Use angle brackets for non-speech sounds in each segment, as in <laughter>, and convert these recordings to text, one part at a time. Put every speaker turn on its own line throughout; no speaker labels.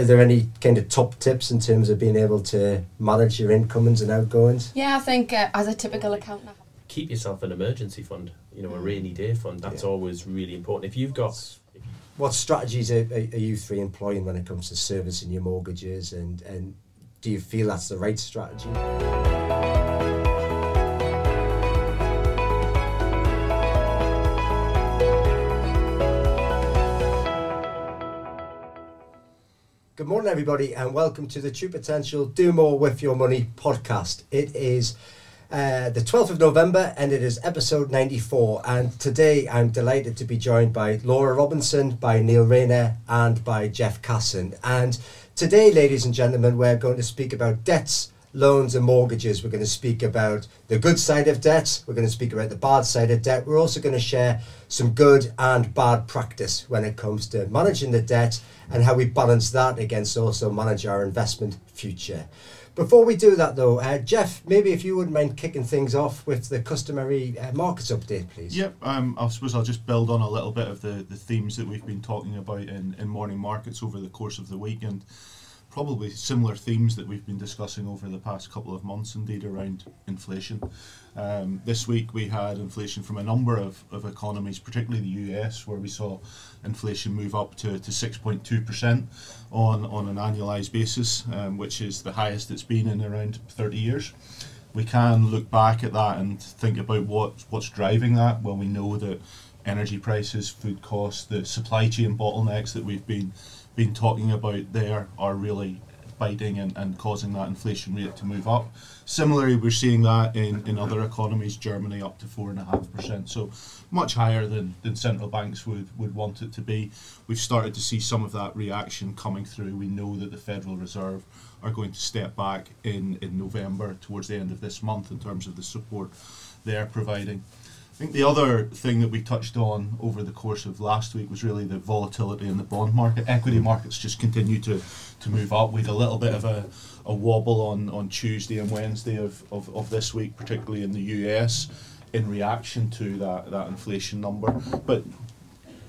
are there any kind of top tips in terms of being able to manage your incomings and outgoings?
Yeah, I think uh, as a typical accountant,
Keep yourself an emergency fund, you know, a
Mm.
rainy day fund. That's
Yeah.
always really important. If you've got,
What strategies are, are, are you three employing when it comes to servicing your mortgages, and, and do you feel that's the right strategy? Everybody, and welcome to the True Potential Do More with Your Money podcast. It is uh, the 12th of November and it is episode 94. And today I'm delighted to be joined by Laura Robinson, by Neil Rayner, and by Jeff Casson. And today, ladies and gentlemen, we're going to speak about debts, loans, and mortgages. We're going to speak about the good side of debt, we're going to speak about the bad side of debt. We're also going to share some good and bad practice when it comes to managing the debt and how we balance that against also manage our investment future. Before we do that, though, uh, Jeff, maybe if you wouldn't mind kicking things off with the customary uh, markets update, please.
Yep, um, I suppose I'll just build on a little bit of the, the themes that we've been talking about in, in morning markets over the course of the week and probably similar themes that we've been discussing over the past couple of months indeed around inflation. Um, this week we had inflation from a number of, of economies, particularly the US, where we saw inflation move up to, to 6.2% on, on an annualised basis, um, which is the highest it's been in around 30 years we can look back at that and think about what what's driving that. Well, we know that energy prices, food costs, the supply chain bottlenecks that we've been been talking about there are really biting and, and causing that inflation rate to move up. Similarly, we're seeing that in, in other economies, Germany up to four and a half percent, so much higher than, than central banks would, would want it to be. We've started to see some of that reaction coming through. We know that the Federal Reserve are going to step back in, in November towards the end of this month in terms of the support they're providing. I think the other thing that we touched on over the course of last week was really the volatility in the bond market. Equity markets just continue to, to move up. We had a little bit of a, a wobble on, on Tuesday and Wednesday of, of, of this week, particularly in the US, in reaction to that, that inflation number. But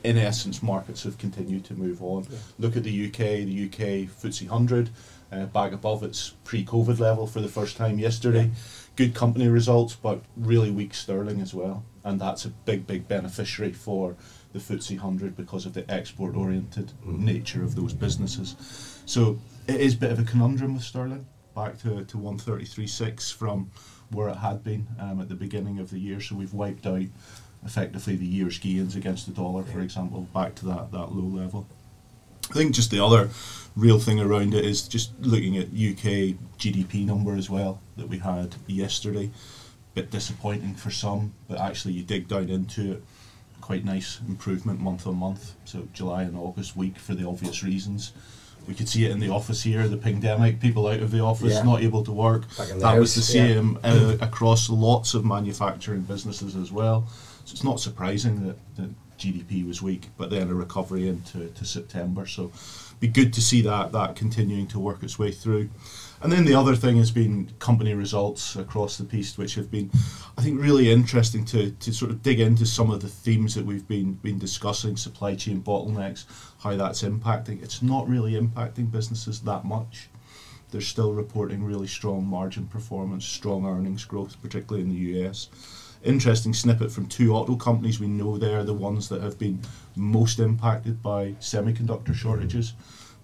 in essence, markets have continued to move on. Look at the UK, the UK FTSE 100, uh, back above its pre COVID level for the first time yesterday. Good company results, but really weak sterling as well. And that's a big, big beneficiary for the FTSE 100 because of the export oriented nature of those businesses. So it is a bit of a conundrum with sterling, back to, to 133.6 from where it had been um, at the beginning of the year. So we've wiped out effectively the year's gains against the dollar, for example, back to that, that low level. I think just the other real thing around it is just looking at UK GDP number as well that we had yesterday. Bit disappointing for some, but actually you dig down into it, quite nice improvement month on month. So July and August weak for the obvious reasons. We could see it in the office here, the pandemic, people out of the office,
Yeah.
not able to work.
Back in the
That was the
house, yeah.
same uh, across lots of manufacturing businesses as well. So it's not surprising that, that GDP was weak, but then a recovery into to September. So be good to see that that continuing to work its way through. And then the other thing has been company results across the piece, which have been, I think, really interesting to, to sort of dig into some of the themes that we've been been discussing, supply chain bottlenecks, how that's impacting. It's not really impacting businesses that much. They're still reporting really strong margin performance, strong earnings growth, particularly in the US. Interesting snippet from two auto companies we know they're the ones that have been most impacted by semiconductor shortages.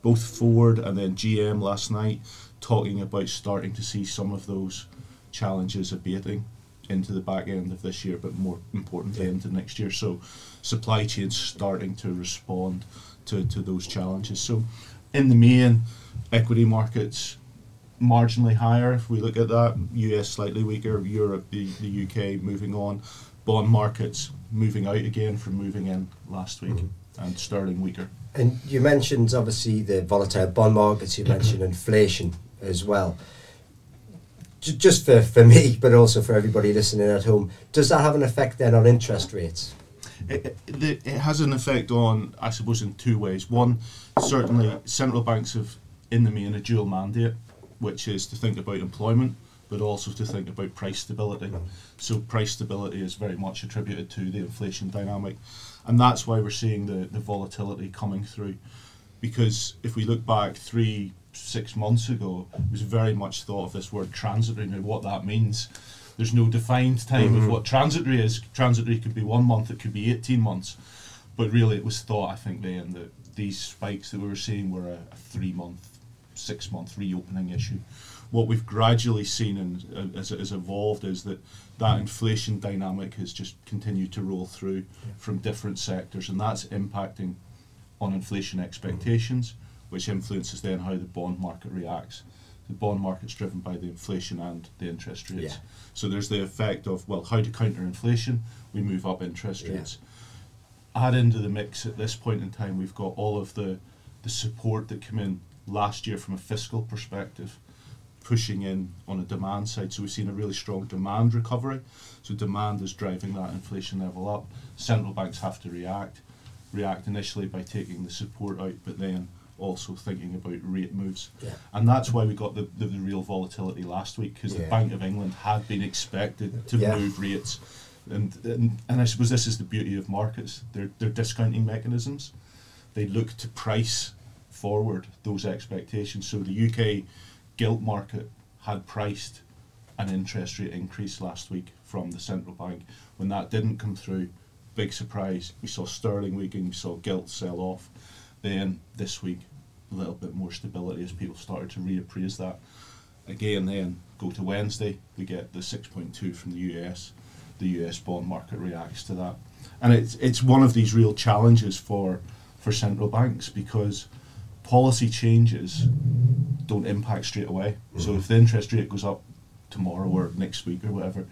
Both Ford and then GM last night talking about starting to see some of those challenges abating into the back end of this year, but more importantly
Yeah.
into next year. So supply chains starting to respond to, to those challenges. So in the main, equity markets marginally higher if we look at that. US slightly weaker, Europe, the, the UK moving on. Bond markets moving out again from moving in last week, mm-hmm. and sterling weaker.
And you mentioned obviously the volatile bond markets, you mentioned mm-hmm. inflation as well. J- Just for, for me, but also for everybody listening at home, does that have an effect then on interest rates?
It, it, it has an effect on, I suppose, in two ways. One, certainly central banks have, in the main, a dual mandate, which is to think about employment, but also to think about price stability. So price stability is very much attributed to the inflation dynamic, and that's why we're seeing the, the volatility coming through. because if we look back three, six months ago, it was very much thought of this word transitory. Now, what that means, there's no defined time of mm-hmm. what transitory is. Transitory could be one month, it could be 18 months. But really, it was thought, I think, then that these spikes that we were seeing were a, a three month, six month reopening issue. What we've gradually seen and uh, as it has evolved is that that inflation dynamic has just continued to roll through from different sectors, and that's impacting on inflation expectations, which influences then how the bond market reacts. The bond market's driven by the inflation and the interest rates.
Yeah.
So there's the effect of, well, how to counter inflation? We move up interest
Yeah.
rates. Add into the mix at this point in time, we've got all of the, the support that came in last year from a fiscal perspective, pushing in on a demand side. So we've seen a really strong demand recovery. So demand is driving that inflation level up. Central banks have to react react initially by taking the support out, but then also thinking about rate moves.
Yeah.
And that's why we got the, the, the real volatility last week, because
Yeah.
the Bank of England had been expected to
Yeah.
move rates. And, and, and I suppose this is the beauty of markets. They're, they're discounting mechanisms. They look to price forward those expectations. So the UK gilt market had priced an interest rate increase last week from the central bank. When that didn't come through, big surprise. We saw sterling weakening, we saw gilt sell off. Then this week, a little bit more stability as people started to reappraise that. Again, then go to Wednesday, we get the 6.2 from the US. The US bond market reacts to that, and it's it's one of these real challenges for for central banks because policy changes don't impact straight away. So mm-hmm. if the interest rate goes up tomorrow or next week or whatever,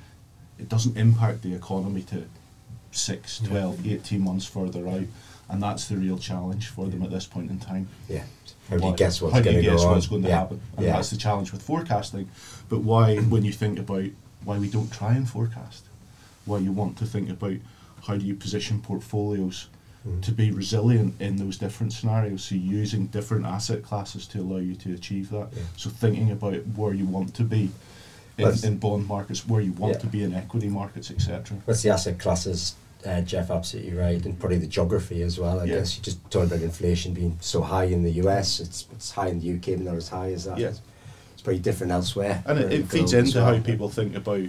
it doesn't impact the economy to 6, mm-hmm. 12, 18 months further out. And that's the real challenge for them at this point in time.
Yeah. How do you guess what's
how do
going
you
to go
what's going to
yeah.
happen? And
yeah.
that's the challenge with forecasting. But why, when you think about why we don't try and forecast, why you want to think about how do you position portfolios
Mm.
to be resilient in those different scenarios, so using different asset classes to allow you to achieve that.
Yeah.
So thinking about where you want to be in, in bond markets, where you want
Yeah.
to be in equity markets, etc.
What's the asset classes? Uh, Jeff, absolutely right, and probably the geography as well. I
Yeah.
guess you just talked about inflation being so high in the US. It's it's high in the UK, but not as high as that.
Yeah.
It's, it's pretty different elsewhere.
And it, it feeds into
well.
how people think about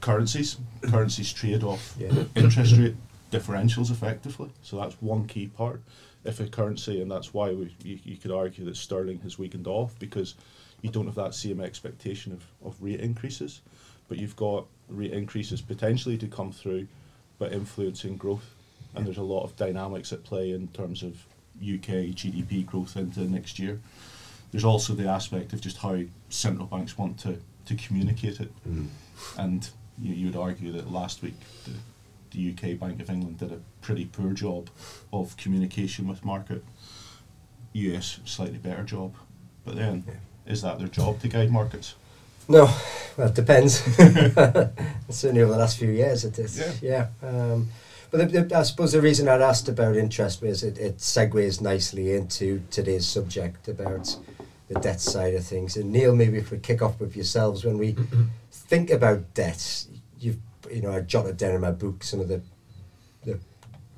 currencies. currencies trade off
Yeah.
interest rate differentials effectively. So that's one key part. If a currency, and that's why we, you, you could argue that sterling has weakened off because you don't have that same expectation of, of rate increases, but you've got rate increases potentially to come through, but influencing growth. And there's a lot of dynamics at play in terms of UK GDP growth into next year. There's also the aspect of just how central banks want to, to communicate it.
Mm.
And you, you would argue that last week the, the UK Bank of England did a pretty poor job of communication with market. US slightly better job, but then
Yeah.
is that their job to guide markets?
No, well, it depends. <laughs> Certainly over the last few years, it is.
Yeah.
Yeah. Um, but the, the, I suppose the reason I'd asked about interest was it, it segues nicely into today's subject about the debt side of things. And Neil, maybe if we kick off with yourselves, when we <clears throat> think about debt, you've you know I jotted down in my book some of the the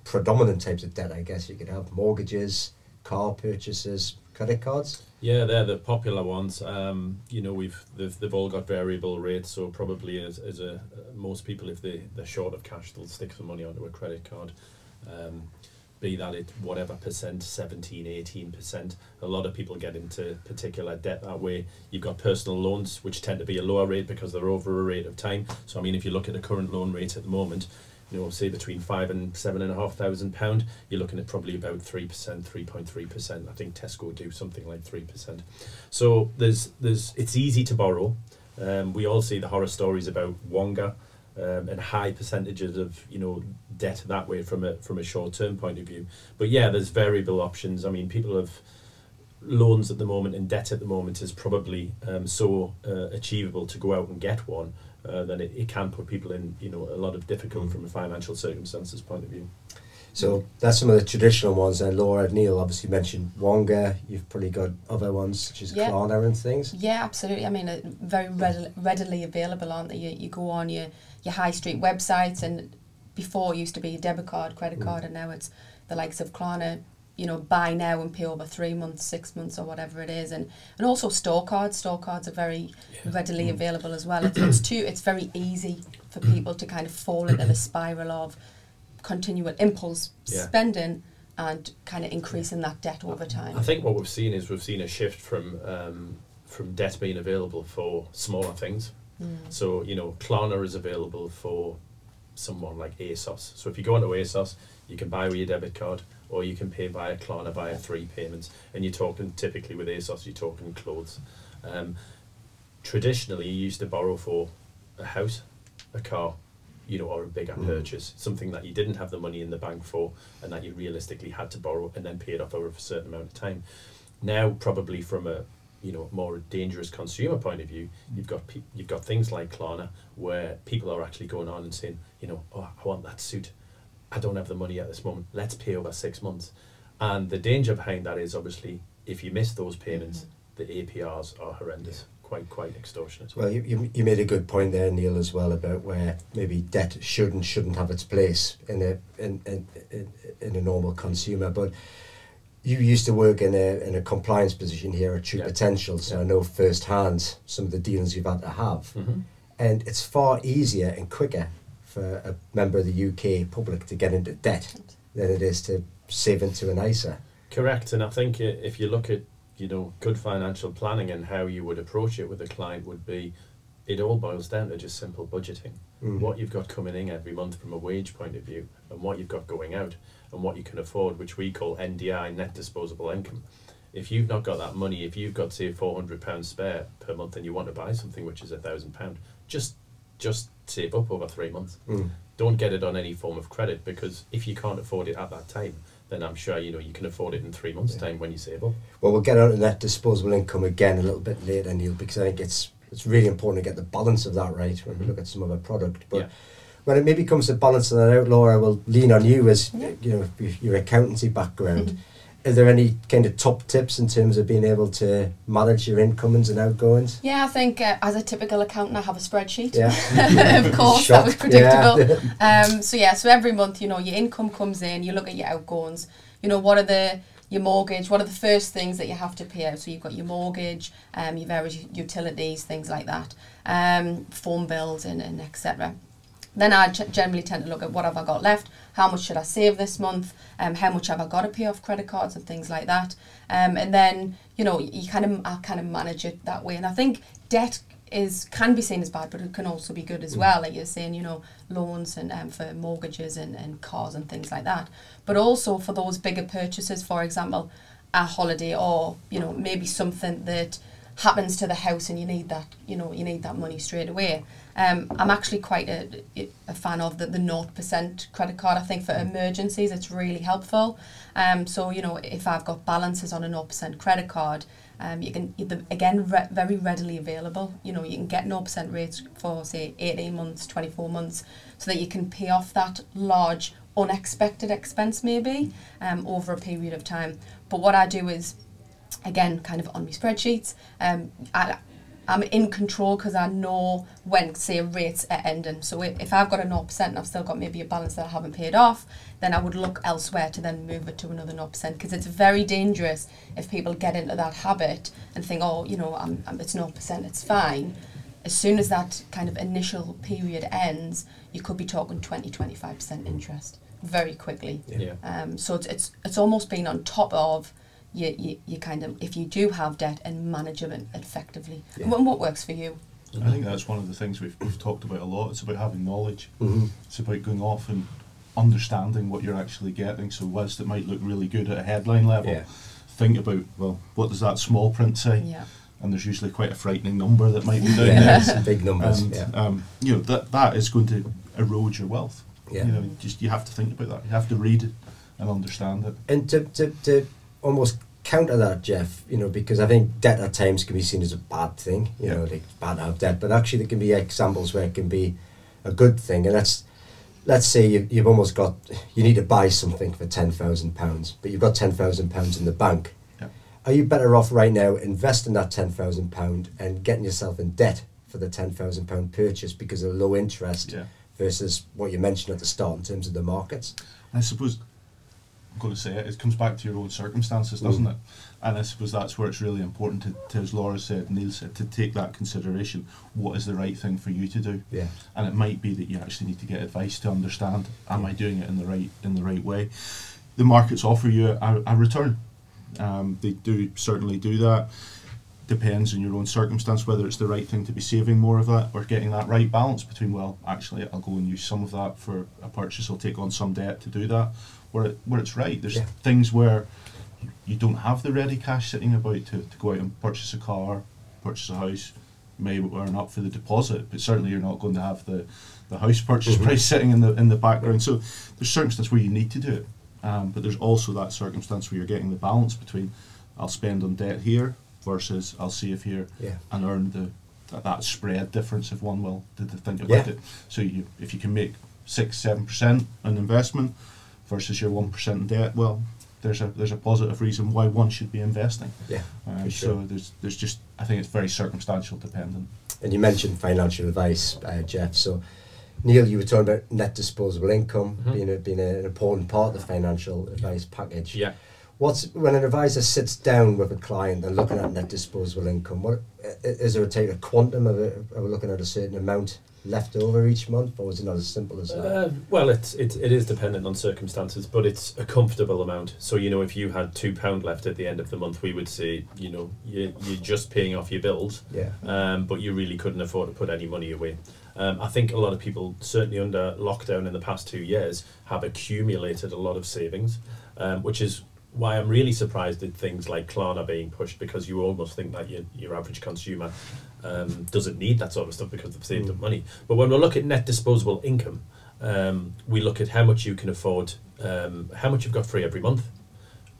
predominant types of debt. I guess you could have mortgages, car purchases, credit cards.
Yeah, they're the popular ones. Um, you know, we've they've, they've all got variable rates, so probably as, as a most people, if they they're short of cash, they'll stick some money onto a credit card. Um, be that it whatever percent 17 18 percent. A lot of people get into particular debt that way. You've got personal loans which tend to be a lower rate because they're over a rate of time. So i mean if you look at the current loan rate at the moment you know say between five and seven and a half thousand pound you're looking at probably about three percent 3.3 percent. I think tesco do something like three percent. So there's there's it's easy to borrow. Um, we all see the horror stories about wonga um, and high percentages of you know debt that way from a from a short term point of view. But yeah, there's variable options. I mean, people have loans at the moment and debt at the moment is probably um, so uh, achievable to go out and get one uh, that it, it can put people in you know a lot of difficult from a financial circumstances point of view.
So that's some of the traditional ones. And Laura, and Neil obviously mentioned Wonga. You've probably got other ones such as
Yeah.
Klarna and things.
Yeah, absolutely. I mean, uh, very readily, readily available, aren't they? You, you go on your, your high street websites, and before it used to be a debit card, credit card, and now it's the likes of Klarna, you know, buy now and pay over three months, six months, or whatever it is, and and also store cards. Store cards are very
Yeah.
readily available as well. It's, it's too. It's very easy for <clears throat> people to kind of fall into the spiral of continual impulse
Yeah.
spending and kind of increasing that debt over time.
I think what we've seen is we've seen a shift from um, from debt being available for smaller things.
Mm.
So you know, Klarna is available for someone like ASOS. So if you go onto ASOS, you can buy with your debit card, or you can pay via Klarna via three payments. And you're talking typically with ASOS, you're talking clothes. Um, traditionally, you used to borrow for a house, a car, you know, or a bigger
Mm.
purchase, something that you didn't have the money in the bank for, and that you realistically had to borrow and then pay it off over a certain amount of time. Now, probably from a you know more dangerous consumer point of view, you've got pe- you've got things like Klarna where people are actually going on and saying, you know, oh, I want that suit. I don't have the money at this moment. Let's pay over six months. And the danger behind that is obviously if you miss those payments, the APRs are horrendous, quite quite extortionate.
Well, you, you, you made a good point there, Neil, as well about where maybe debt should and shouldn't have its place in a in, in, in, in a normal consumer. But you used to work in a in a compliance position here at True
Yeah.
Potential, so. I know firsthand some of the dealings you've had to have,
hmm
and it's far easier and quicker for a member of the UK public to get into debt than it is to save into an ISA.
Correct, and I think if you look at you know good financial planning and how you would approach it with a client would be, it all boils down to just simple budgeting.
Mm.
What you've got coming in every month from a wage point of view, and what you've got going out, and what you can afford, which we call NDI net disposable income. If you've not got that money, if you've got say four hundred pounds spare per month, and you want to buy something which is a thousand pound, just just save up over three months.
Mm.
Don't get it on any form of credit because if you can't afford it at that time, then I'm sure you know you can afford it in three months'
Yeah.
time when you save up.
Well, we'll get on to that disposable income again a little bit later, Neil, because I think it's it's really important to get the balance of that right when we mm-hmm. look at some other product. But
Yeah.
when it maybe comes to balancing that out, Laura, I will lean on you as
Yeah.
you know your accountancy background. Mm-hmm. Are there any kind of top tips in terms of being able to manage your incomings and outgoings?
Yeah, I think uh, as a typical accountant, I have a spreadsheet.
Yeah. <laughs>
of <laughs> course, that was
Shock. Yeah.
predictable. <laughs> Um, so yeah, so every month, you know, your income comes in, you look at your outgoings. You know, what are the your mortgage? What are the first things that you have to pay out? So you've got your mortgage, um, your various utilities, things like that, um, phone bills, and, and etc. Then I generally tend to look at what have I got left, how much should I save this month, um, how much have I got to pay off credit cards and things like that, um, and then you know you kind of I kind of manage it that way. And I think debt is can be seen as bad, but it can also be good as
Mm.
well. Like you're saying, you know, loans and um, for mortgages and, and cars and things like that, but also for those bigger purchases, for example, a holiday or you know maybe something that happens to the house and you need that you know you need that money straight away um, I'm actually quite a, a fan of the, the 0% credit card. I think for emergencies it's really helpful. Um, so you know if I've got balances on a 0% credit card um, you can again re- very readily available. You know you can get 0% rates for say 18 months 24 months so that you can pay off that large unexpected expense maybe um, over a period of time. But what I do is again kind of on my spreadsheets um, I, I'm in control because I know when say rates are ending. So if, if I've got a 0% and I've still got maybe a balance that I haven't paid off then I would look elsewhere to then move it to another 0% because it's very dangerous if people get into that habit and think oh you know I'm, I'm, it's 0% it's fine. As soon as that kind of initial period ends you could be talking 20 25% interest very quickly.
Yeah.
um, so it's, it's it's almost being on top of you, you, you kind of if you do have debt and manage it effectively.
Yeah.
And what works for you?
I think that's one of the things we've, we've talked about a lot. It's about having knowledge.
Mhm.
It's about going off and understanding what you're actually getting. So whilst it might look really good at a headline level,
Yeah.
think about well, what does that small print say?
Yeah.
And there's usually quite a frightening number that might be down
Yeah,
there. <laughs>
big numbers.
And
yeah.
um, you know that that is going to erode your wealth.
Yeah.
You know, just you have to think about that. You have to read it and understand it.
And to, to, to almost counter that, Jeff, you know, because I think debt at times can be seen as a bad thing, you know, like bad have debt, but actually there can be examples where it can be a good thing. And that's, let's say you, you've almost got, you need to buy something for £10,000, but you've got £10,000 in the bank.
Yeah.
Are you better off right now investing that £10,000 and getting yourself in debt for the £10,000 purchase because of low interest
Yeah.
versus what you mentioned at the start in terms of the markets?
I suppose going to say it. It comes back to your own circumstances, doesn't
Mm.
it? And I suppose that's where it's really important to, to, as Laura said, Neil said, to take that consideration. What is the right thing for you to do?
Yeah.
And it might be that you actually need to get advice to understand: Am I doing it in the right in the right way? The markets offer you a, a return. Um, they do certainly do that. Depends on your own circumstance whether it's the right thing to be saving more of that or getting that right balance between well, actually, I'll go and use some of that for a purchase. I'll take on some debt to do that. Where it, where it's right. There's
Yeah.
things where you- don't have the ready cash sitting about to, to go out and purchase a car, purchase a house, maybe earn up for the deposit, but certainly you're not going to have the, the house purchase
Mhm.
price sitting in the in the background. So there's circumstances where you need to do it, um, but there's also that circumstance where you're getting the balance between I'll spend on debt here versus I'll save here
Yeah.
and earn the that, that spread difference if one will to, to think about
Yeah.
it. So you if you can make six seven percent on investment versus your one percent in debt, well, there's a there's a positive reason why one should be investing.
Yeah.
Um,
sure.
So there's there's just I think it's very circumstantial dependent.
And you mentioned financial advice, uh, Jeff. So, Neil, you were talking about net disposable income
Mhm.
being a, being an important part of the financial advice package.
Yeah.
What's when an advisor sits down with a client and looking at net disposable income? What i- is there a take a quantum of it? Are we looking at a certain amount left over each month, or is it not as simple as that?
Uh, well, it's it, it is dependent on circumstances, but it's a comfortable amount. So you know, if you had two pound left at the end of the month, we would say, you know, you you're just paying off your bills,
yeah.
um, but you really couldn't afford to put any money away. Um, I think a lot of people, certainly under lockdown in the past two years, have accumulated a lot of savings, um, which is why I'm really surprised at things like Klarna being pushed because you almost think that your, your average consumer um, doesn't need that sort of stuff because they've saved up
Mm.
money. But when we look at net disposable income, um, we look at how much you can afford, um, how much you've got free every month.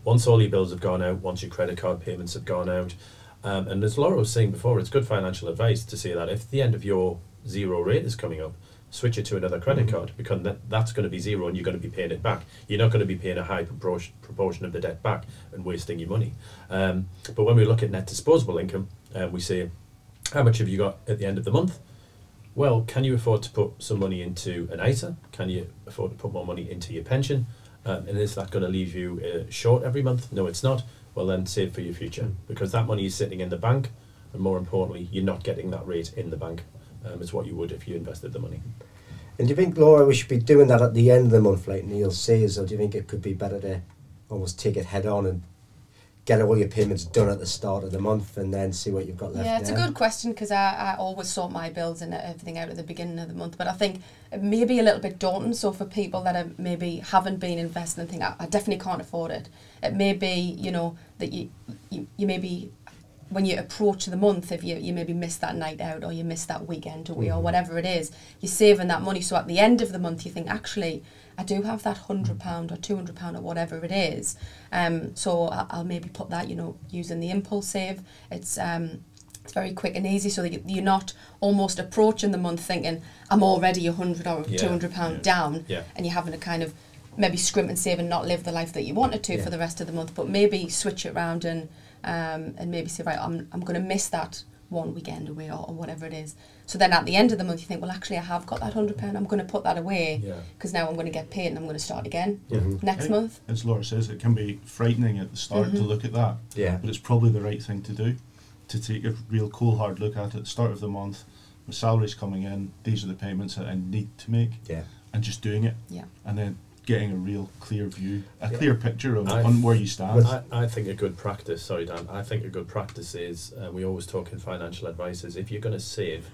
Once all your bills have gone out, once your credit card payments have gone out, um, and as Laura was saying before, it's good financial advice to say that if the end of your zero rate is coming up, switch it to another credit
Mhm.
card because that, that's going to be zero and you're going to be paying it back. You're not going to be paying a high proportion, proportion of the debt back and wasting your money. Um, but when we look at net disposable income, uh, we say, how much have you got at the end of the month? Well, can you afford to put some money into an ISA? Can you afford to put more money into your pension? Um, and is that going to leave you uh, short every month? No, it's not. Well, then save for your future
Mm.
because that money is sitting in the bank, and more importantly, you're not getting that rate in the bank. Um, it's what you would if you invested the money.
And do you think, Laura, we should be doing that at the end of the month, like Neil says, or do you think it could be better to almost take it head on and get all your payments done at the start of the month and then see what you've got left?
Yeah, it's a good question because I, I always sort my bills and everything out at the beginning of the month. But I think it may be a little bit daunting. So for people that are maybe haven't been investing and think, I, I definitely can't afford it, it may be, you know, that you, you, you maybe, when you approach the month, if you, you maybe miss that night out or you miss that weekend away or
Mhm.
whatever it is, you're saving that money. So at the end of the month, you think, actually, I do have that hundred pound or two hundred pound or whatever it is. Um, so I- I'll maybe put that, you know, using the impulse save. It's um, it's very quick and easy, so that you- you're not almost approaching the month thinking I'm already a hundred or
Yeah,
two hundred pound
yeah.
down,
Yeah.
and you're having to kind of maybe scrimp and save and not live the life that you wanted to for the rest of the month, but maybe switch it around and um, and maybe say right, I'm I'm going to miss that one weekend away or, or whatever it is. So then at the end of the month, you think, well, actually, I have got that hundred pound. I'm going to put that away
Yeah.
because now I'm going to get paid and I'm going to start again
Mhm.
next
Right.
month.
As Laura says, it can be frightening at the start to
Mhm.
look at that,
Yeah.
but it's probably the right thing to do. To take a real cool hard look at it at the start of the month. My salary's coming in. These are the payments that I need to make,
Yeah.
and just doing it,
Yeah.
and then getting a real clear view, a
Yeah.
clear picture of
I-
on where you stand.
I, I think a good practice, sorry Dan, I think a good practice is, uh, we always talk in financial advice, is if you're going to save,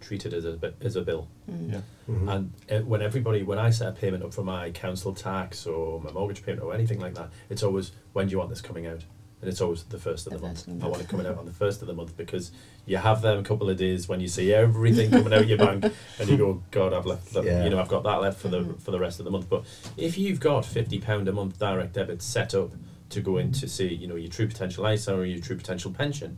treat it as a, as a bill.
Mm.
Yeah.
Mhm.
And uh, when everybody, when I set a payment up for my council tax or my mortgage payment or anything like that, it's always, when do you want this coming out? And it's always the first of the,
The
month.
first of the
I want it coming out on the first of the month because you have them a couple of days when you see everything coming out of your bank and you go, God, I've left, that-
Yeah.
you know, I've got that left for the for the rest of the month. But if you've got fifty pound a month direct debit set up to go in to see, you know, your true potential ISA or your true potential pension,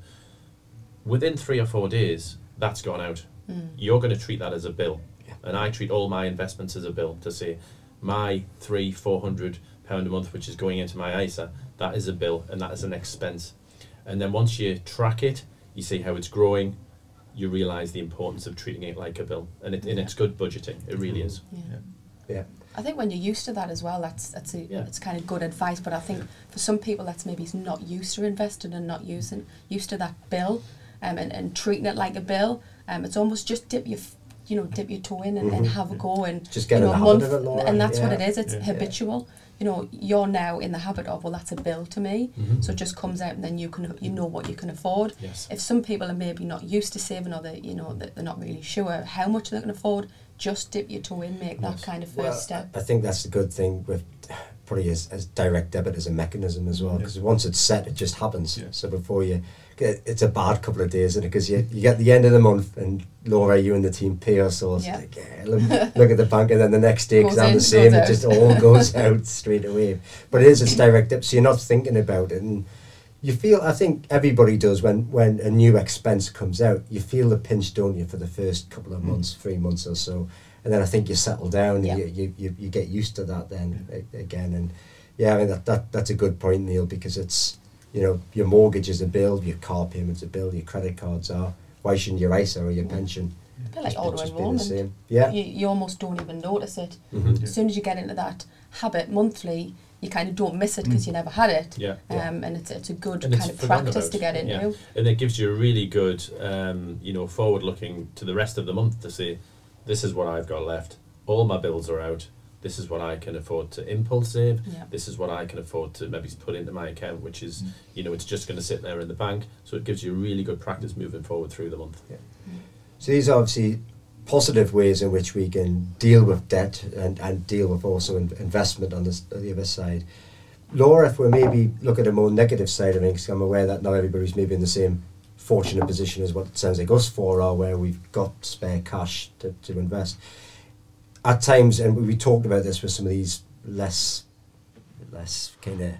within three or four days, that's gone out
Mm.
you're going to treat that as a bill
Yeah.
and i treat all my investments as a bill to say my three four hundred pound a month which is going into my isa that is a bill and that is an expense and then once you track it you see how it's growing you realize the importance of treating it like a bill and, it, and
Yeah.
it's good budgeting it really is
Yeah.
Yeah.
Yeah.
I think when you're used to that as well, that's that's a,
Yeah.
it's kind of good advice. But I think for some people that's maybe not used to investing and not using used to that bill, um, and, and treating it like a bill. Um, it's almost just dip your f- you know dip your toe in and, and have a go and
Just get
you
in
know
the
month,
of it, Laura,
and that's what it is. It's
Yeah.
habitual. You know, you're now in the habit of well, that's a bill to me.
Mhm.
So it just comes out, and then you can you know what you can afford.
Yes.
If some people are maybe not used to saving, or they you know that they're not really sure how much they can afford, just dip your toe in, make that kind of first
Well,
step.
I think that's the good thing with probably as, as direct debit as a mechanism as well
Yeah.
because once it's set it just happens
Yeah.
so before you get, it's a bad couple of days isn't it because you, you get the end of the month and Laura you and the team pay us so
Yeah.
like yeah, look, look at the bank and then the next day because I'm the same it just all goes <laughs> out straight away but it is it's direct debit so you're not thinking about it and you feel I think everybody does when when a new expense comes out you feel the pinch don't you for the first couple of
Mm.
months three months or so and then I think you settle down
Yeah.
and you, you, you, you get used to that then again and yeah I mean that, that that's a good point Neil because it's you know your mortgage is a bill your car payments a bill your credit cards are why shouldn't your ISA or your pension
A bit like
just be-
auto
just be the
enrollment.
same yeah
You, you almost don't even notice it.
Mhm.
Yeah.
As soon as you get into that habit monthly, you kind of don't miss it because
Mm.
you never had it.
Yeah.
Yeah.
Um, and it's, it's a good
And
kind of practice to get into.
Yeah. And it gives you a really good, um, you know, forward looking to the rest of the month to say, this is what I've got left. All my bills are out. This is what I can afford to impulse save.
Yeah.
This is what I can afford to maybe put into my account, which is,
Mm.
you know, it's just going to sit there in the bank. So it gives you really good practice moving forward through the month.
So these are obviously positive ways in which we can deal with debt and, and deal with also in, investment on, this, on the other side. Laura, if we maybe look at a more negative side of things, I'm aware that not everybody's maybe in the same fortunate position as what it sounds like us four are, where we've got spare cash to, to invest. At times, and we, talked about this with some of these less, less kind of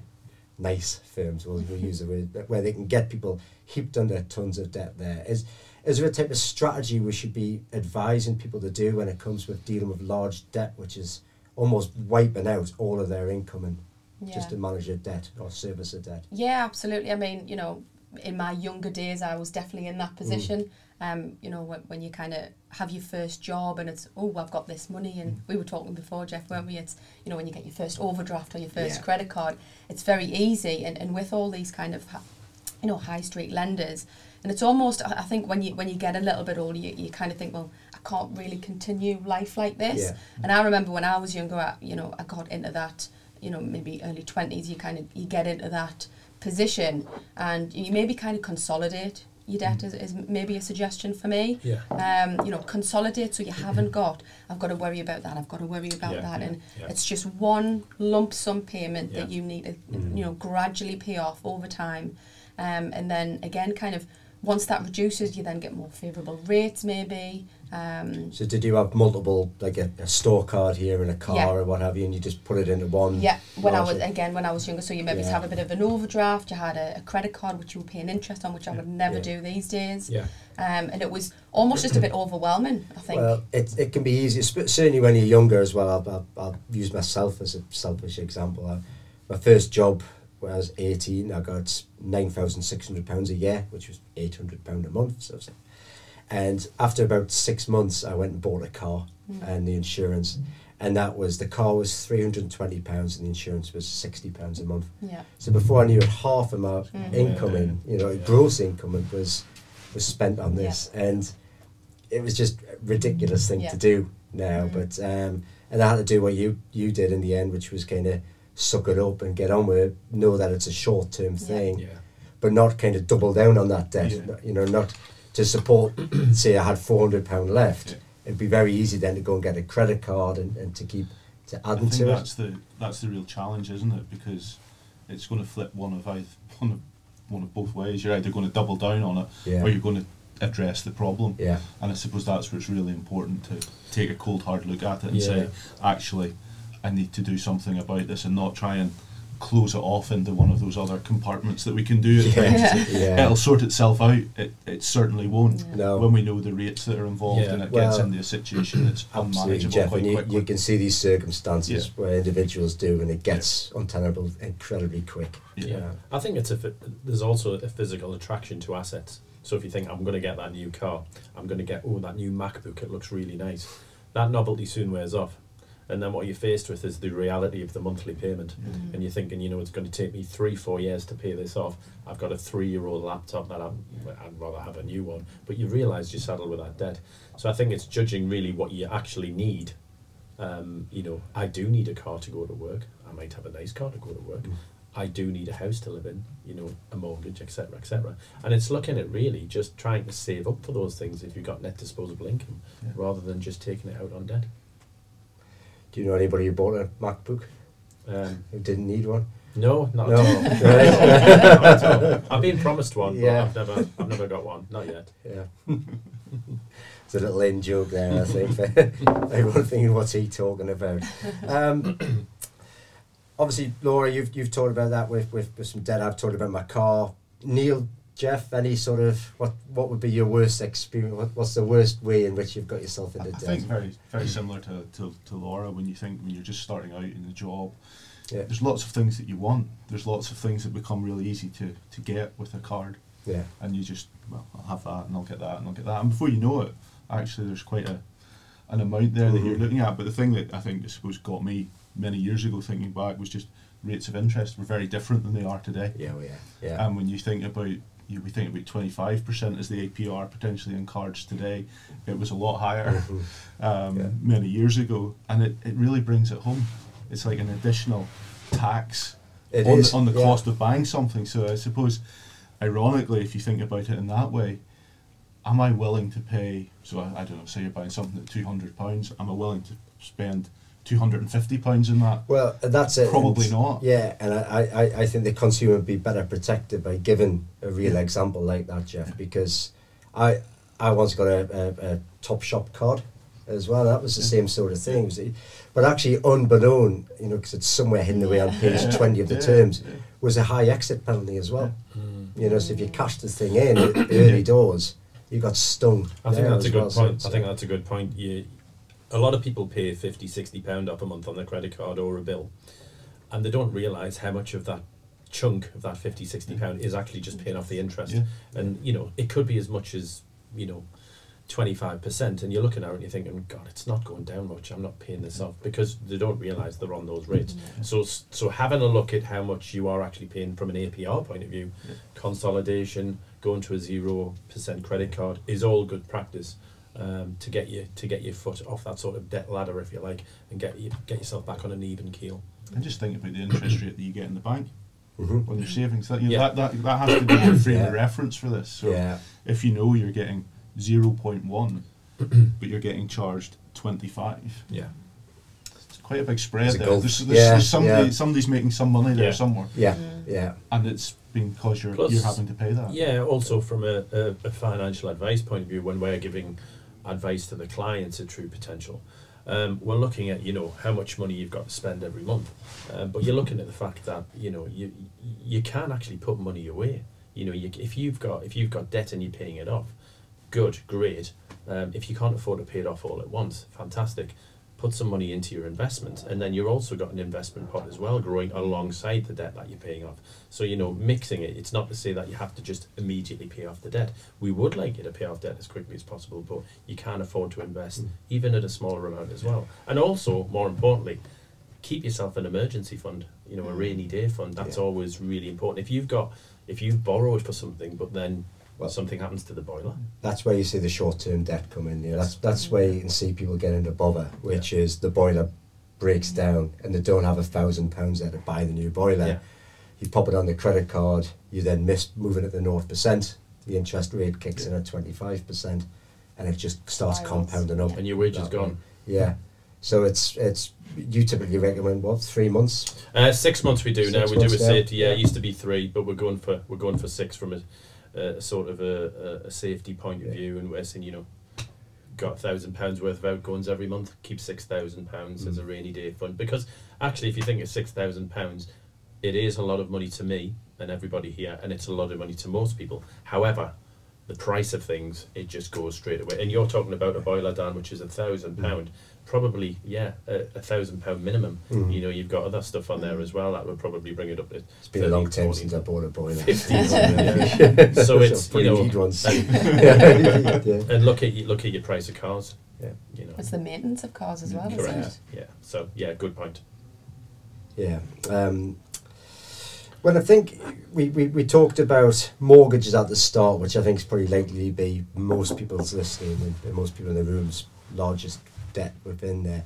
nice firms, we'll, we'll use the word, where they can get people heaped under tons of debt there. Is, is there a type of strategy we should be advising people to do when it comes with dealing with large debt, which is almost wiping out all of their income and
Yeah.
just to manage a debt or service a debt?
Yeah, absolutely. I mean, you know, in my younger days, I was definitely in
Mm.
that position. Um, you know, when, when you kind of have your first job and it's, oh, I've got this money. And
Mm.
we were talking before, Jeff, weren't we? It's, you know, when you get your first overdraft or your first
Yeah.
credit card, it's very easy. And, and with all these kind of, you know, high street lenders, and it's almost, I I think when you when you get a little bit older, you, you kind of think, well, I can't really continue life like this.
Yeah.
And I remember when I was younger, I, you know, I got into that, you know, maybe early 20s, you kind of, you get into that position and you maybe kind of consolidate your debt is, is maybe a suggestion for me.
Yeah.
Um, you know, consolidate so you haven't got, I've got to worry about that, I've got to worry about
Yeah,
that.
yeah,
and
yeah.
it's just one lump sum payment that you need to,
Mm.
you know, gradually pay off over time. Um, and then again, kind of, once that reduces, you then get more favourable rates maybe. Um,
So did you have multiple, like a, a store card here and a car
Yeah.
or what have you, and you just put it into one?
Yeah, when I was again when I was younger, so you maybe
Yeah.
have a bit of an overdraft. You had a, a credit card which you were paying interest on, which I would never
Yeah.
do these days.
Yeah.
Um, and it was almost just a bit overwhelming. I think.
Well, it, it can be easy, certainly when you're younger as well. I'll, I'll, I'll use myself as a selfish example. I, my first job when I was 18, I got £9,600 a year, which was £800 a month. So, so- and after about six months, I went and bought a car
Mm.
and the insurance. And that was, the car was £320 and the insurance was £60 a month.
yeah,
So before I knew it, half of my
Mhm.
income, in, you know,
Yeah.
gross income was was spent on this, and it was just a ridiculous thing
Yeah.
to do now.
Mhm.
But um, and I had to do what you you did in the end, which was kind of suck it up and get on with it. Know that it's a short term
Yeah.
thing,
Yeah.
but not kind of double down on that debt.
Yeah.
You know, not to support. <clears throat> say I had four hundred pound left.
Yeah.
It'd be very easy then to go and get a credit card and, and to keep to adding to
that's
it.
the that's the real challenge, isn't it? Because it's going to flip one of either, one of one of both ways. You're either going to double down on it,
Yeah.
or you're going to address the problem.
Yeah.
And I suppose that's where it's really important to take a cold hard look at it and
Yeah.
say, actually, I need to do something about this, and not try and close it off into one of those other compartments that we can do at
Yeah. Yeah.
It'll sort itself out. It, it certainly won't.
Yeah.
No.
When we know the rates that are involved
Yeah.
and it
Well,
gets into a situation that's
Absolutely,
unmanageable
Jeff,
quite
and you,
quickly.
you can see these circumstances
Yeah.
where individuals do, and it gets untenable incredibly quick.
Yeah.
Yeah. I think it's a there's also a physical attraction to assets. So if you think I'm going to get that new car, I'm going to get oh that new MacBook, it looks really nice. That novelty soon wears off, and then what you're faced with is the reality of the monthly payment,
Mm.
and you're thinking, you know, it's going to take me three, four years to pay this off. I've got a three-year-old laptop that I'm, I'd rather have a new one, but you realise you're saddled with that debt. So I think it's judging really what you actually need. Um, you know, I do need a car to go to work. I might have a nice car to go to work.
Mm.
I do need a house to live in, you know, a mortgage, etc., etc. And it's looking at really just trying to save up for those things if you've got net disposable income,
Yeah.
rather than just taking it out on debt.
Do you know anybody who bought a MacBook
Um,
who didn't need one?
no, not
No.
at all. <laughs> <laughs> Not at all. I've been promised one,
Yeah.
but I've never, I've never got one, not yet.
Yeah. it's a little in joke there, I think. <laughs> Everyone thinking, what's he talking about? Um, obviously, Laura, you've you've talked about that with, with, with some debt. I've talked about my car. Neil, Jeff, any sort of what what would be your worst experience? What, what's the worst way in which you've got yourself
I
into
I
debt?
think very very similar to, to, to Laura when you think when you're just starting out in the job.
Yeah.
There's lots of things that you want. There's lots of things that become really easy to, to get with a card,
Yeah.
and you just well, I'll have that, and I'll get that, and I'll get that, and before you know it, actually there's quite a an amount there that you're
Mhm.
looking at. But the thing that I think I suppose got me many years ago thinking back was just rates of interest were very different than they are today.
Yeah. Well, yeah. Yeah.
And when you think about you, we think about twenty five percent as the APR potentially in cards today. It was a lot higher
Mhm. <laughs>
um,
Yeah.
many years ago, and it, it really brings it home. It's like an additional tax
It
on,
is,
the, on the
yeah.
cost of buying something. So I suppose, ironically, if you think about it in that way, am I willing to pay? So I, I don't know. Say you're buying something at two hundred pounds. Am I willing to spend two hundred and fifty pounds in that?
Well, that's it.
Probably
and-
not.
Yeah, and I, I, I think the consumer would be better protected by giving a real
Yeah.
example like that, Jeff,
Yeah.
because I I once got a, a, a Top Shop card as well. That was the
Yeah.
same sort of thing. was? But actually, unbeknown, you know, because it's somewhere hidden away on page
Yeah.
20 of the
Yeah,
terms,
yeah.
was a high exit penalty as well.
Mm.
You know, so if you cash the thing in at <coughs> early doors, you got stung.
I think that's a good
well,
point.
it's,
I think
uh,
that's a good point. You, a lot of people pay 50, 60 pound up a month on their credit card or a bill, and they don't realise how much of that chunk of that 50, 60 pound is actually just paying off the interest.
Yeah.
And you know, it could be as much as you know. 25% and you're looking at it and you're thinking god it's not going down much i'm not paying this off because they don't realize they're on those rates mm-hmm. so so having a look at how much you are actually paying from an apr point of view
Yeah.
consolidation going to a 0% credit card is all good practice um, to get you to get your foot off that sort of debt ladder if you like and get you get yourself back on an even keel
And just think about the interest rate that you get in the bank
mhm.
on your savings. That, you know,
Yeah.
that, that, that has to be your frame
Yeah.
of reference for this. So
yeah.
if you know you're getting 0.1, <clears throat> but you're getting charged 25,
yeah
it's quite a big spread
a
there. There's, there's,
Yeah,
there's somebody,
yeah.
somebody's making some money there
Yeah.
somewhere,
Yeah,
Mm.
yeah.
and it's because you're,
Plus-
you're having to pay that.
Yeah, also from a, a, a financial advice point of view, when we're giving advice to the clients at True Potential, um, we're looking at you know how much money you've got to spend every month, um, but you're looking at the fact that you know you you can actually put money away. You know, you, if you've got if you've got debt and you're paying it off, good, great. Um, if you can't afford to pay it off all at once, fantastic. Put some money into your investment, and then you've also got an investment pot as well, growing alongside the debt that you're paying off. So you know, mixing it. It's not to say that you have to just immediately pay off the debt. We would like you to pay off debt as quickly as possible, but you can afford to invest mm. even at a smaller amount as well. And also, more importantly, keep yourself an emergency fund. You know, a mm. rainy day fund. That's
Yeah.
always really important. If you've got, if you've borrowed for something, but then
Well-
something happens to the boiler.
That's where you see the short-term debt come in. You know, that's that's where you can see people get into bother, which is the boiler breaks down and they don't have a thousand pounds there to buy the new boiler.
Yeah.
You pop it on the credit card. You then miss moving at the north percent. The interest rate kicks in at twenty-five percent, and it just starts
Spirals.
compounding up.
And your wage is
that way.
gone.
Yeah. So it's it's you typically recommend what three months.
Uh, six months we do
Six
now. We do a
now?
safety. Yeah,
Yeah.
it used to be three, but we're going for we're going for six from a, a sort of a, a, safety point of view, and we're saying you know, got a thousand pounds worth of outgoings every month. Keep six thousand pounds as a
Mm.
rainy day fund because actually, if you think of six thousand pounds, it is a lot of money to me and everybody here, and it's a lot of money to most people. However. The price of things, it just goes straight away. And you're talking about a boiler, Dan, which is a thousand
Mm.
Pound, probably yeah, a, a thousand pound minimum.
Mhm.
You know, you've got other stuff on there as well that would probably bring it up to
It's been a long
13,
time since I bought a boiler.
15, <laughs> yeah. <laughs> <laughs> So it's,
probably
you know,
need
and,
yeah.
and look at you- look at your price of cars.
Yeah.
You know.
It's the maintenance of cars as well, isn't
Correct.
it?
Yeah. So yeah, good point.
Yeah. Um, well, I think we, we, we talked about mortgages at the start, which I think is probably likely to be most people's listening and, and most people in the room's largest debt within there.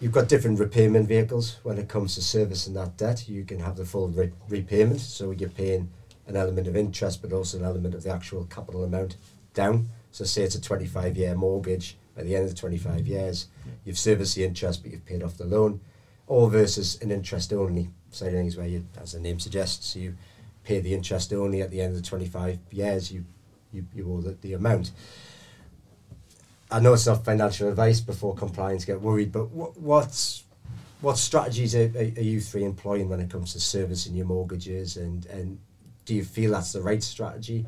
You've got different repayment vehicles when it comes to servicing that debt. You can have the full re- repayment, so you're paying an element of interest, but also an element of the actual capital amount down. So, say it's a 25 year mortgage, at the end of the 25 years, you've serviced the interest, but you've paid off the loan or versus an interest only of things where you, as the name suggests, you pay the interest only at the end of the 25 years, you, you, you owe the, the amount. I know it's not financial advice before compliance get worried, but what, what's, what strategies are, are, you three employing when it comes to servicing your mortgages and, and do you feel that's the right strategy?